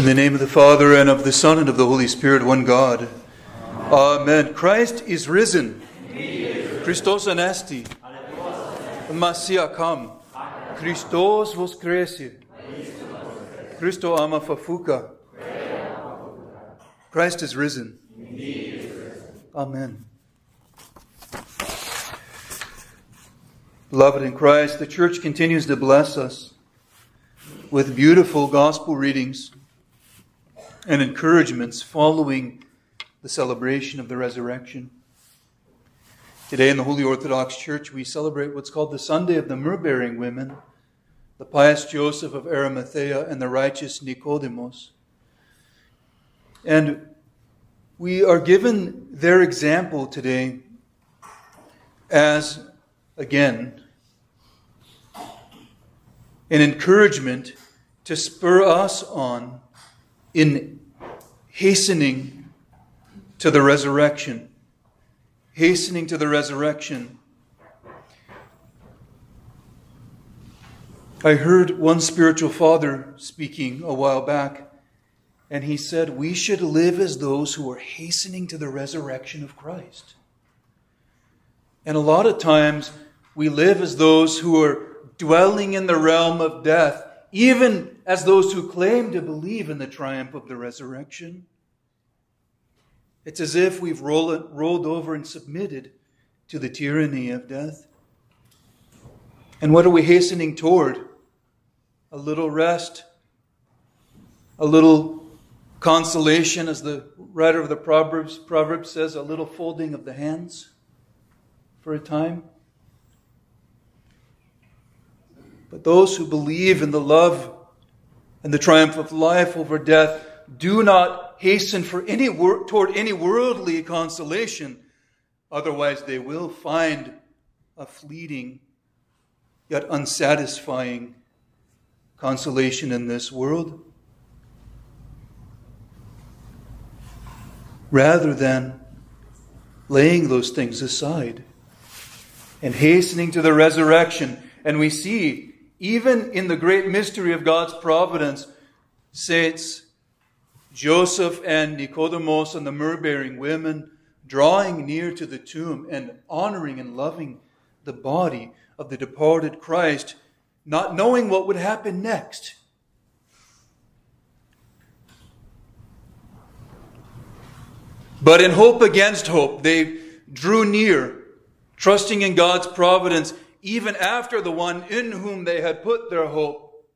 In the name of the Father, and of the Son, and of the Holy Spirit, one God. Amen. Christ is risen. Christos anesti. Masia come. Christos voskrese. Christo ama fafuka. Christ is risen. Amen. Beloved in Christ, the church continues to bless us with beautiful gospel readings and encouragements following the celebration of the resurrection. Today in the Holy Orthodox Church, we celebrate what's called the Sunday of the myrrh bearing women, the pious Joseph of Arimathea and the righteous Nicodemus. And we are given their example today as, again, an encouragement to spur us on in hastening to the resurrection. Hastening to the resurrection. I heard one spiritual father speaking a while back, and he said, We should live as those who are hastening to the resurrection of Christ. And a lot of times we live as those who are dwelling in the realm of death, even as those who claim to believe in the triumph of the resurrection. It's as if we've rolled, rolled over and submitted to the tyranny of death. And what are we hastening toward? A little rest, a little consolation, as the writer of the Proverbs, Proverbs says, a little folding of the hands for a time. But those who believe in the love and the triumph of life over death do not hasten for any wor- toward any worldly consolation. Otherwise, they will find a fleeting yet unsatisfying consolation in this world. Rather than laying those things aside and hastening to the resurrection. And we see, even in the great mystery of God's providence, saints Joseph and Nicodemus and the myrrh bearing women drawing near to the tomb and honoring and loving the body of the departed Christ, not knowing what would happen next. But in hope against hope, they drew near, trusting in God's providence, even after the one in whom they had put their hope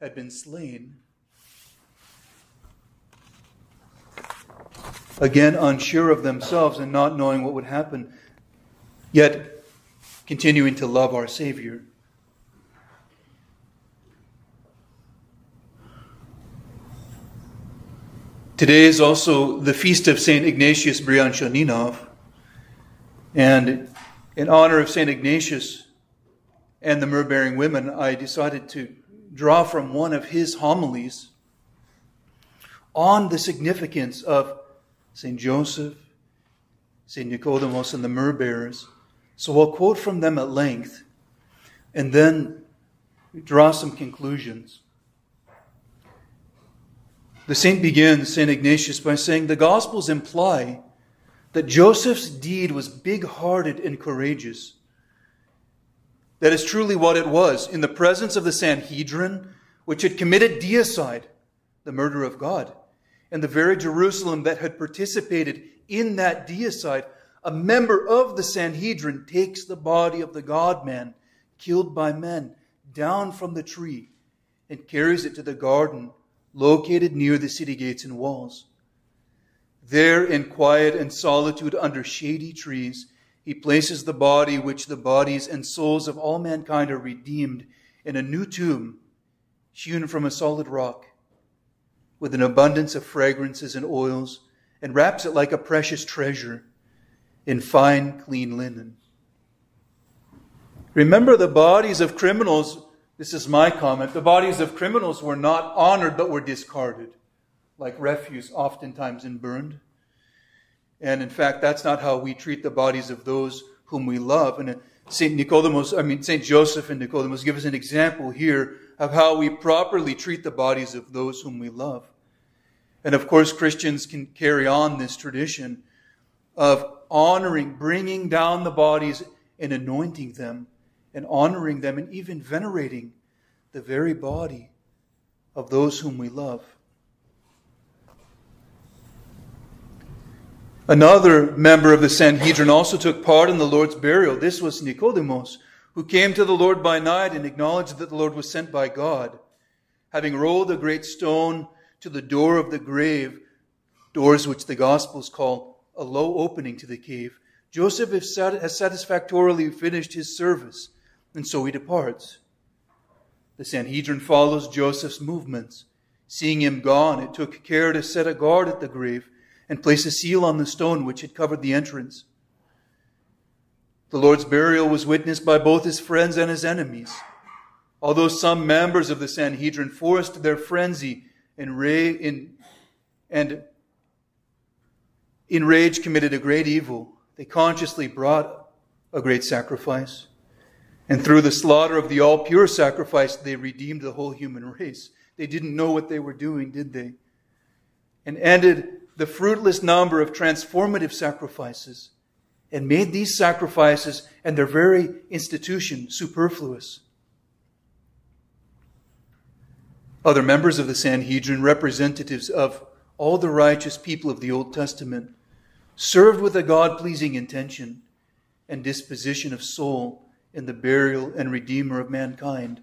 had been slain. Again, unsure of themselves and not knowing what would happen, yet continuing to love our Savior. Today is also the feast of St. Ignatius Bryanchaninov. And in honor of St. Ignatius and the myrrh bearing women, I decided to draw from one of his homilies on the significance of St. Joseph, St. Nicodemus, and the myrrh bearers. So I'll quote from them at length and then draw some conclusions. The saint begins, St. Ignatius, by saying the Gospels imply that Joseph's deed was big hearted and courageous. That is truly what it was. In the presence of the Sanhedrin, which had committed deicide, the murder of God, and the very Jerusalem that had participated in that deicide, a member of the Sanhedrin takes the body of the God man killed by men down from the tree and carries it to the garden located near the city gates and walls. There, in quiet and solitude under shady trees, he places the body which the bodies and souls of all mankind are redeemed in a new tomb hewn from a solid rock with an abundance of fragrances and oils and wraps it like a precious treasure in fine, clean linen. Remember the bodies of criminals this is my comment. The bodies of criminals were not honored but were discarded, like refuse, oftentimes and burned. And in fact, that's not how we treat the bodies of those whom we love. And St. Nicodemus, I mean, St. Joseph and Nicodemus give us an example here of how we properly treat the bodies of those whom we love. And of course, Christians can carry on this tradition of honoring, bringing down the bodies and anointing them, and honoring them, and even venerating the very body of those whom we love. Another member of the Sanhedrin also took part in the Lord's burial. This was Nicodemus, who came to the Lord by night and acknowledged that the Lord was sent by God. Having rolled a great stone to the door of the grave, doors which the Gospels call a low opening to the cave, Joseph has satisfactorily finished his service, and so he departs. The Sanhedrin follows Joseph's movements. Seeing him gone, it took care to set a guard at the grave and place a seal on the stone which had covered the entrance. The Lord's burial was witnessed by both his friends and his enemies. Although some members of the Sanhedrin forced their frenzy and, ra- in, and in rage committed a great evil, they consciously brought a great sacrifice. And through the slaughter of the all pure sacrifice, they redeemed the whole human race. They didn't know what they were doing, did they? And ended the fruitless number of transformative sacrifices and made these sacrifices and their very institution superfluous. Other members of the Sanhedrin, representatives of all the righteous people of the Old Testament, served with a God pleasing intention and disposition of soul in the burial and redeemer of mankind,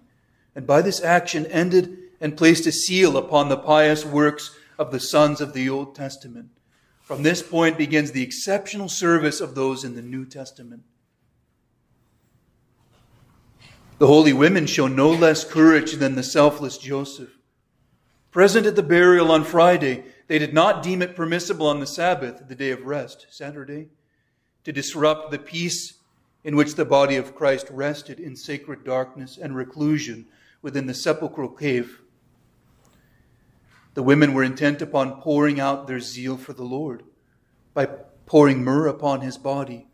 and by this action ended and placed a seal upon the pious works of the sons of the Old Testament. From this point begins the exceptional service of those in the New Testament. The holy women show no less courage than the selfless Joseph. Present at the burial on Friday, they did not deem it permissible on the Sabbath, the day of rest, Saturday, to disrupt the peace in which the body of Christ rested in sacred darkness and reclusion within the sepulchral cave the women were intent upon pouring out their zeal for the Lord by pouring myrrh upon his body.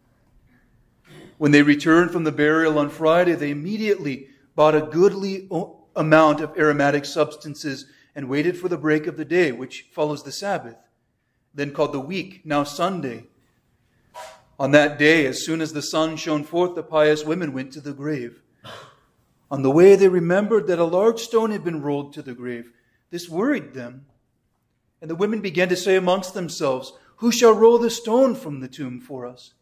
When they returned from the burial on Friday, they immediately bought a goodly amount of aromatic substances and waited for the break of the day, which follows the Sabbath, then called the week, now Sunday. On that day, as soon as the sun shone forth, the pious women went to the grave. On the way, they remembered that a large stone had been rolled to the grave. This worried them. And the women began to say amongst themselves, Who shall roll the stone from the tomb for us?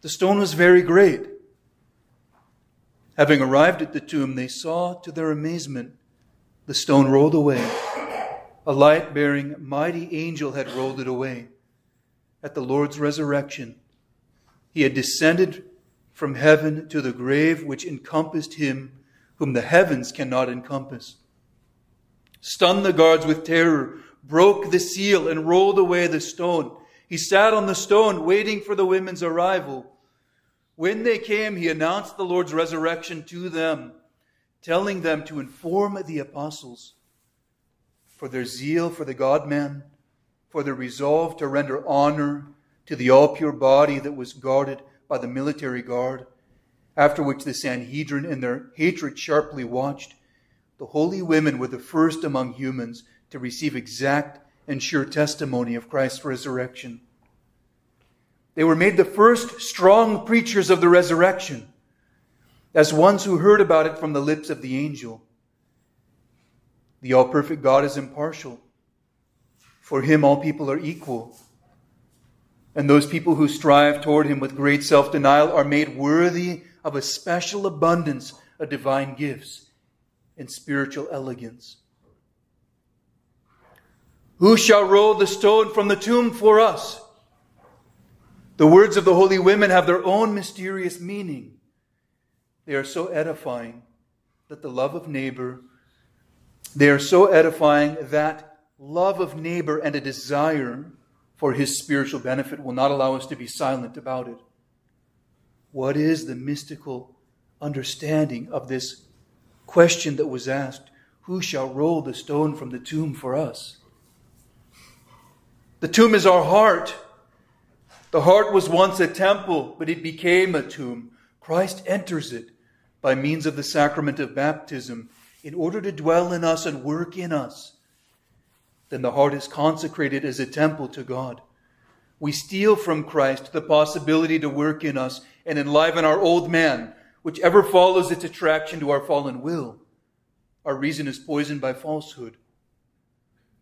The stone was very great. Having arrived at the tomb, they saw to their amazement the stone rolled away. A light bearing mighty angel had rolled it away. At the Lord's resurrection, he had descended from heaven to the grave which encompassed him whom the heavens cannot encompass stunned the guards with terror, broke the seal, and rolled away the stone. He sat on the stone, waiting for the women's arrival. When they came, he announced the Lord's resurrection to them, telling them to inform the apostles for their zeal for the God man, for their resolve to render honor to the all pure body that was guarded by the military guard, after which the Sanhedrin in their hatred sharply watched the holy women were the first among humans to receive exact and sure testimony of Christ's resurrection. They were made the first strong preachers of the resurrection, as ones who heard about it from the lips of the angel. The all perfect God is impartial. For him, all people are equal. And those people who strive toward him with great self denial are made worthy of a special abundance of divine gifts and spiritual elegance. Who shall roll the stone from the tomb for us? The words of the holy women have their own mysterious meaning. They are so edifying that the love of neighbor, they are so edifying that love of neighbor and a desire for his spiritual benefit will not allow us to be silent about it. What is the mystical understanding of this question that was asked Who shall roll the stone from the tomb for us? The tomb is our heart. The heart was once a temple, but it became a tomb. Christ enters it by means of the sacrament of baptism in order to dwell in us and work in us. then the heart is consecrated as a temple to God. We steal from Christ the possibility to work in us and enliven our old man, which ever follows its attraction to our fallen will. Our reason is poisoned by falsehood.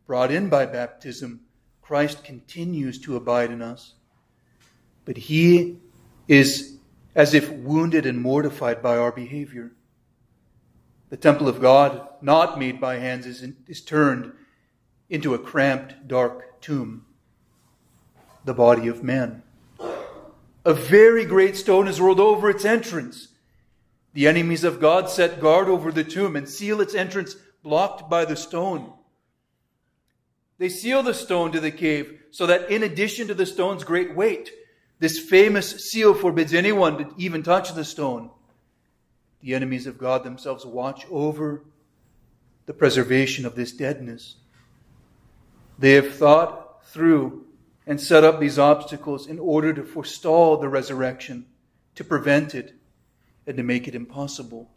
Brought in by baptism, Christ continues to abide in us. But he is as if wounded and mortified by our behavior. The temple of God, not made by hands, is, is turned into a cramped, dark tomb, the body of man. A very great stone is rolled over its entrance. The enemies of God set guard over the tomb and seal its entrance blocked by the stone. They seal the stone to the cave so that in addition to the stone's great weight, this famous seal forbids anyone to even touch the stone. The enemies of God themselves watch over the preservation of this deadness. They have thought through and set up these obstacles in order to forestall the resurrection, to prevent it, and to make it impossible.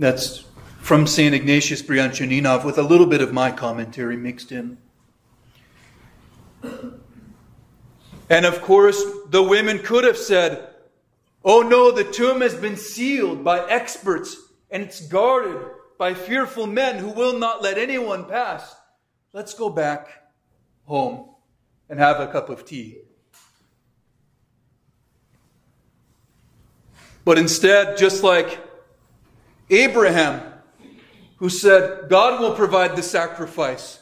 That's from St. Ignatius Bryanchaninov with a little bit of my commentary mixed in. And of course, the women could have said, Oh no, the tomb has been sealed by experts and it's guarded by fearful men who will not let anyone pass. Let's go back home and have a cup of tea. But instead, just like Abraham, who said, God will provide the sacrifice,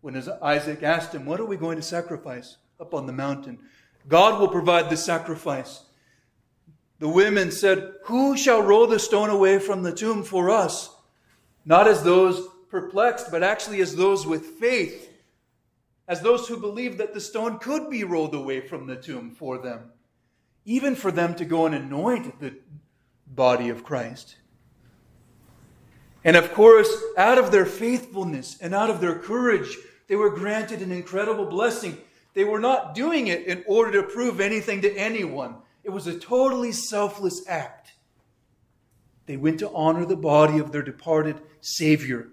when Isaac asked him, What are we going to sacrifice up on the mountain? God will provide the sacrifice. The women said, Who shall roll the stone away from the tomb for us? Not as those perplexed, but actually as those with faith, as those who believed that the stone could be rolled away from the tomb for them, even for them to go and anoint the body of Christ. And of course, out of their faithfulness and out of their courage, they were granted an incredible blessing. They were not doing it in order to prove anything to anyone. It was a totally selfless act. They went to honor the body of their departed Savior.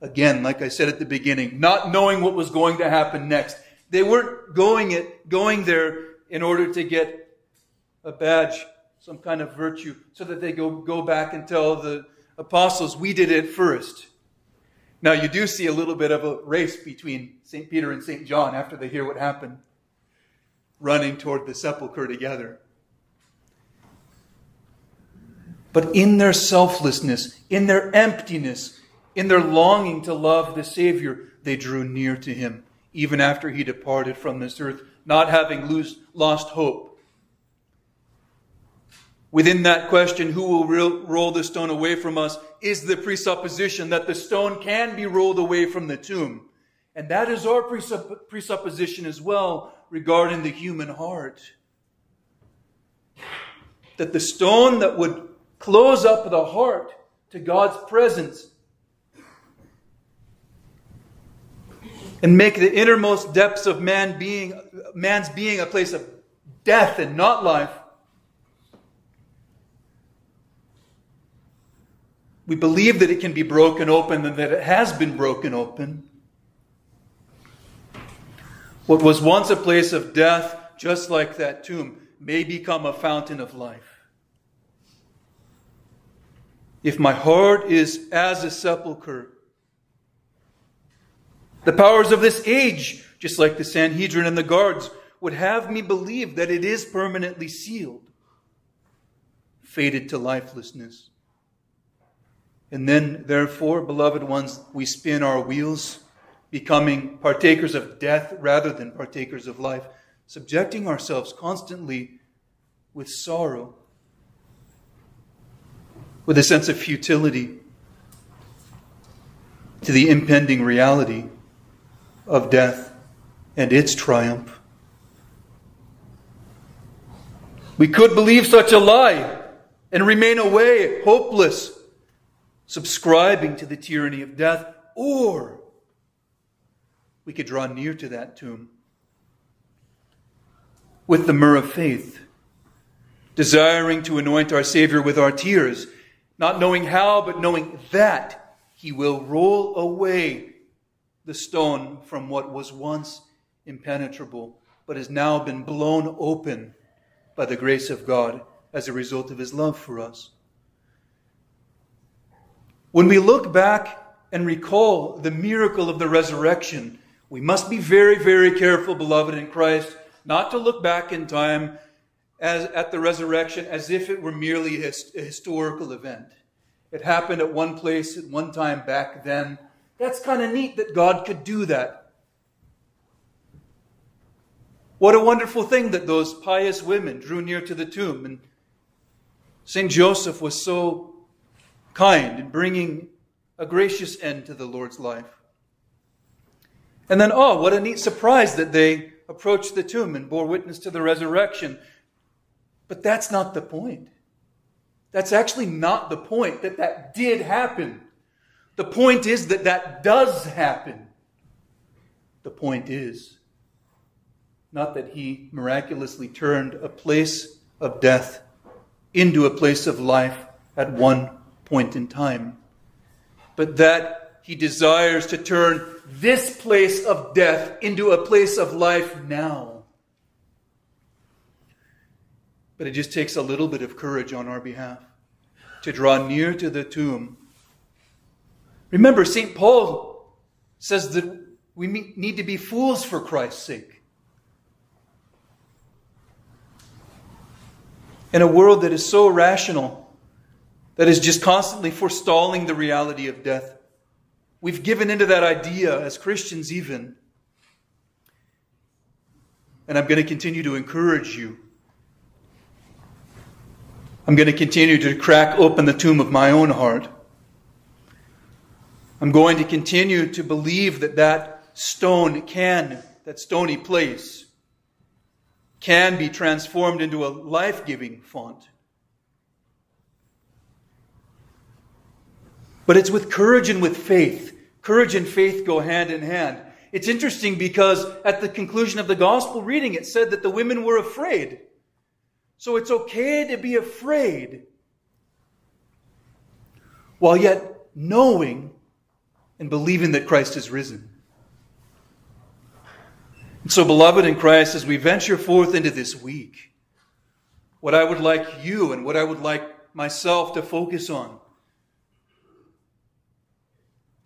Again, like I said at the beginning, not knowing what was going to happen next. They weren't going it, going there in order to get a badge, some kind of virtue, so that they go, go back and tell the apostles, we did it first. Now, you do see a little bit of a race between St. Peter and St. John after they hear what happened, running toward the sepulchre together. But in their selflessness, in their emptiness, in their longing to love the Savior, they drew near to him, even after he departed from this earth, not having lose, lost hope Within that question, who will roll the stone away from us, is the presupposition that the stone can be rolled away from the tomb. And that is our presupp- presupposition as well regarding the human heart. That the stone that would close up the heart to God's presence and make the innermost depths of man being, man's being a place of death and not life We believe that it can be broken open and that it has been broken open. What was once a place of death, just like that tomb, may become a fountain of life. If my heart is as a sepulchre, the powers of this age, just like the Sanhedrin and the guards, would have me believe that it is permanently sealed, faded to lifelessness. And then, therefore, beloved ones, we spin our wheels, becoming partakers of death rather than partakers of life, subjecting ourselves constantly with sorrow, with a sense of futility to the impending reality of death and its triumph. We could believe such a lie and remain away, hopeless, subscribing to the tyranny of death, or we could draw near to that tomb with the myrrh of faith, desiring to anoint our Savior with our tears, not knowing how, but knowing that he will roll away the stone from what was once impenetrable, but has now been blown open by the grace of God as a result of his love for us. When we look back and recall the miracle of the resurrection, we must be very, very careful, beloved in Christ, not to look back in time as, at the resurrection as if it were merely a, a historical event. It happened at one place at one time back then. That's kind of neat that God could do that. What a wonderful thing that those pious women drew near to the tomb. And St. Joseph was so kind in bringing a gracious end to the Lord's life. And then, oh, what a neat surprise that they approached the tomb and bore witness to the resurrection. But that's not the point. That's actually not the point that that did happen. The point is that that does happen. The point is not that he miraculously turned a place of death into a place of life at one point in time, but that he desires to turn this place of death into a place of life now. But it just takes a little bit of courage on our behalf to draw near to the tomb. Remember, St. Paul says that we need to be fools for Christ's sake. In a world that is so rational, that is just constantly forestalling the reality of death, we've given into that idea as Christians, even. And I'm going to continue to encourage you I'm going to continue to crack open the tomb of my own heart. I'm going to continue to believe that that stone can, that stony place, can be transformed into a life giving font. But it's with courage and with faith. Courage and faith go hand in hand. It's interesting because at the conclusion of the gospel reading, it said that the women were afraid. So it's okay to be afraid while yet knowing and believing that Christ is risen. And so, beloved in Christ, as we venture forth into this week, what I would like you and what I would like myself to focus on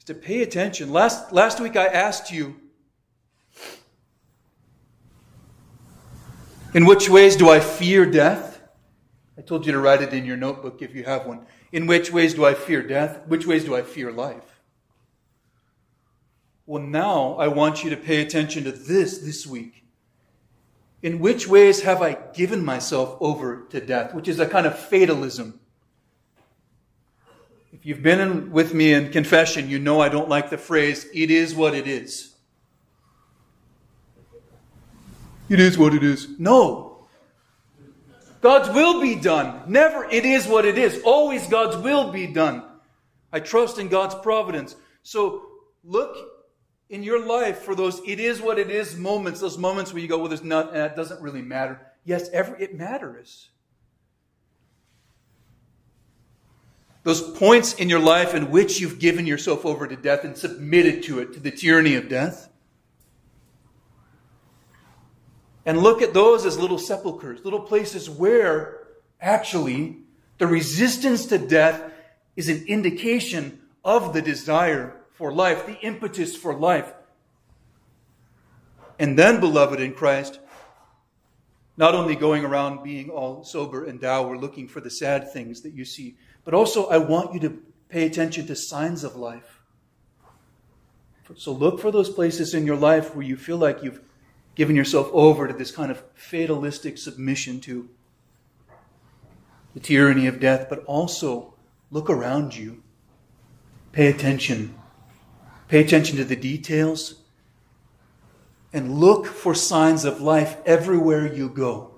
to pay attention. Last, last week I asked you, In which ways do I fear death? I told you to write it in your notebook if you have one. In which ways do I fear death? Which ways do I fear life? Well, now I want you to pay attention to this this week. In which ways have I given myself over to death? Which is a kind of fatalism. If you've been in, with me in confession, you know I don't like the phrase, it is what it is. It is what it is. No. God's will be done. Never, it is what it is. Always God's will be done. I trust in God's providence. So look in your life for those it is what it is moments, those moments where you go, well, there's not, and it doesn't really matter. Yes, every, it matters. Those points in your life in which you've given yourself over to death and submitted to it, to the tyranny of death. and look at those as little sepulchres, little places where actually the resistance to death is an indication of the desire for life, the impetus for life. And then, beloved in Christ, not only going around being all sober and dour, looking for the sad things that you see, but also I want you to pay attention to signs of life. So look for those places in your life where you feel like you've given yourself over to this kind of fatalistic submission to the tyranny of death, but also look around you. Pay attention. Pay attention to the details and look for signs of life everywhere you go.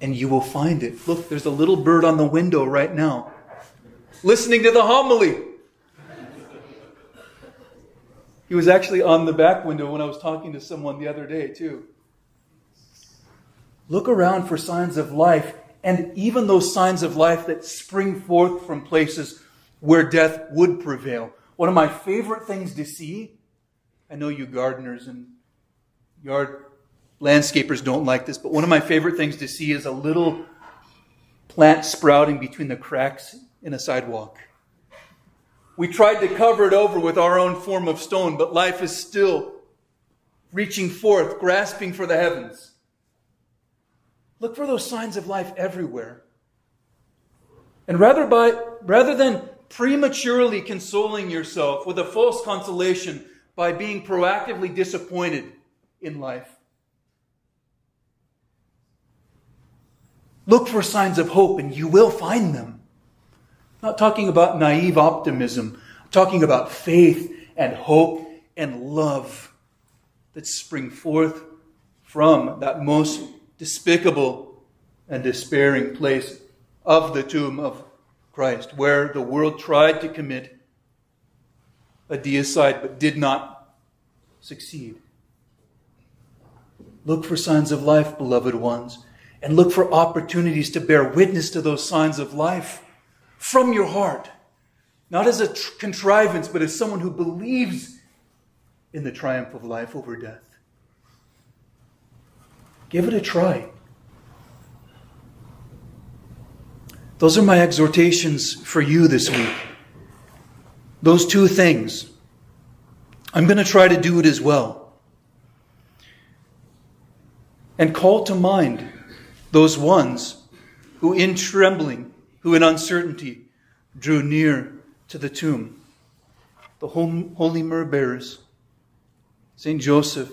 And you will find it. Look, there's a little bird on the window right now, listening to the homily. He was actually on the back window when I was talking to someone the other day, too. Look around for signs of life, and even those signs of life that spring forth from places where death would prevail. One of my favorite things to see, I know you gardeners and yard landscapers don't like this, but one of my favorite things to see is a little plant sprouting between the cracks in a sidewalk. We tried to cover it over with our own form of stone, but life is still reaching forth, grasping for the heavens. Look for those signs of life everywhere. And rather, by, rather than prematurely consoling yourself with a false consolation by being proactively disappointed in life. Look for signs of hope and you will find them. I'm not talking about naive optimism. I'm talking about faith and hope and love that spring forth from that most despicable and despairing place of the tomb of Christ, where the world tried to commit a deicide but did not succeed. Look for signs of life, beloved ones, and look for opportunities to bear witness to those signs of life from your heart. Not as a tr- contrivance, but as someone who believes in the triumph of life over death. Give it a try. Those are my exhortations for you this week. Those two things. I'm going to try to do it as well. And call to mind those ones who, in trembling, who in uncertainty, drew near to the tomb. The holy myrrh bearers, St. Joseph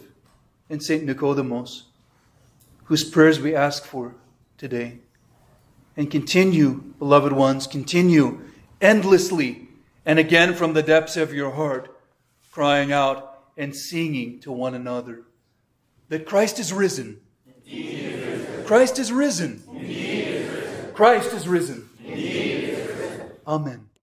and St. Nicodemus, whose prayers we ask for today. And continue, beloved ones, continue endlessly and again from the depths of your heart, crying out and singing to one another that Christ is risen. Christ is risen. Christ is risen. Amen.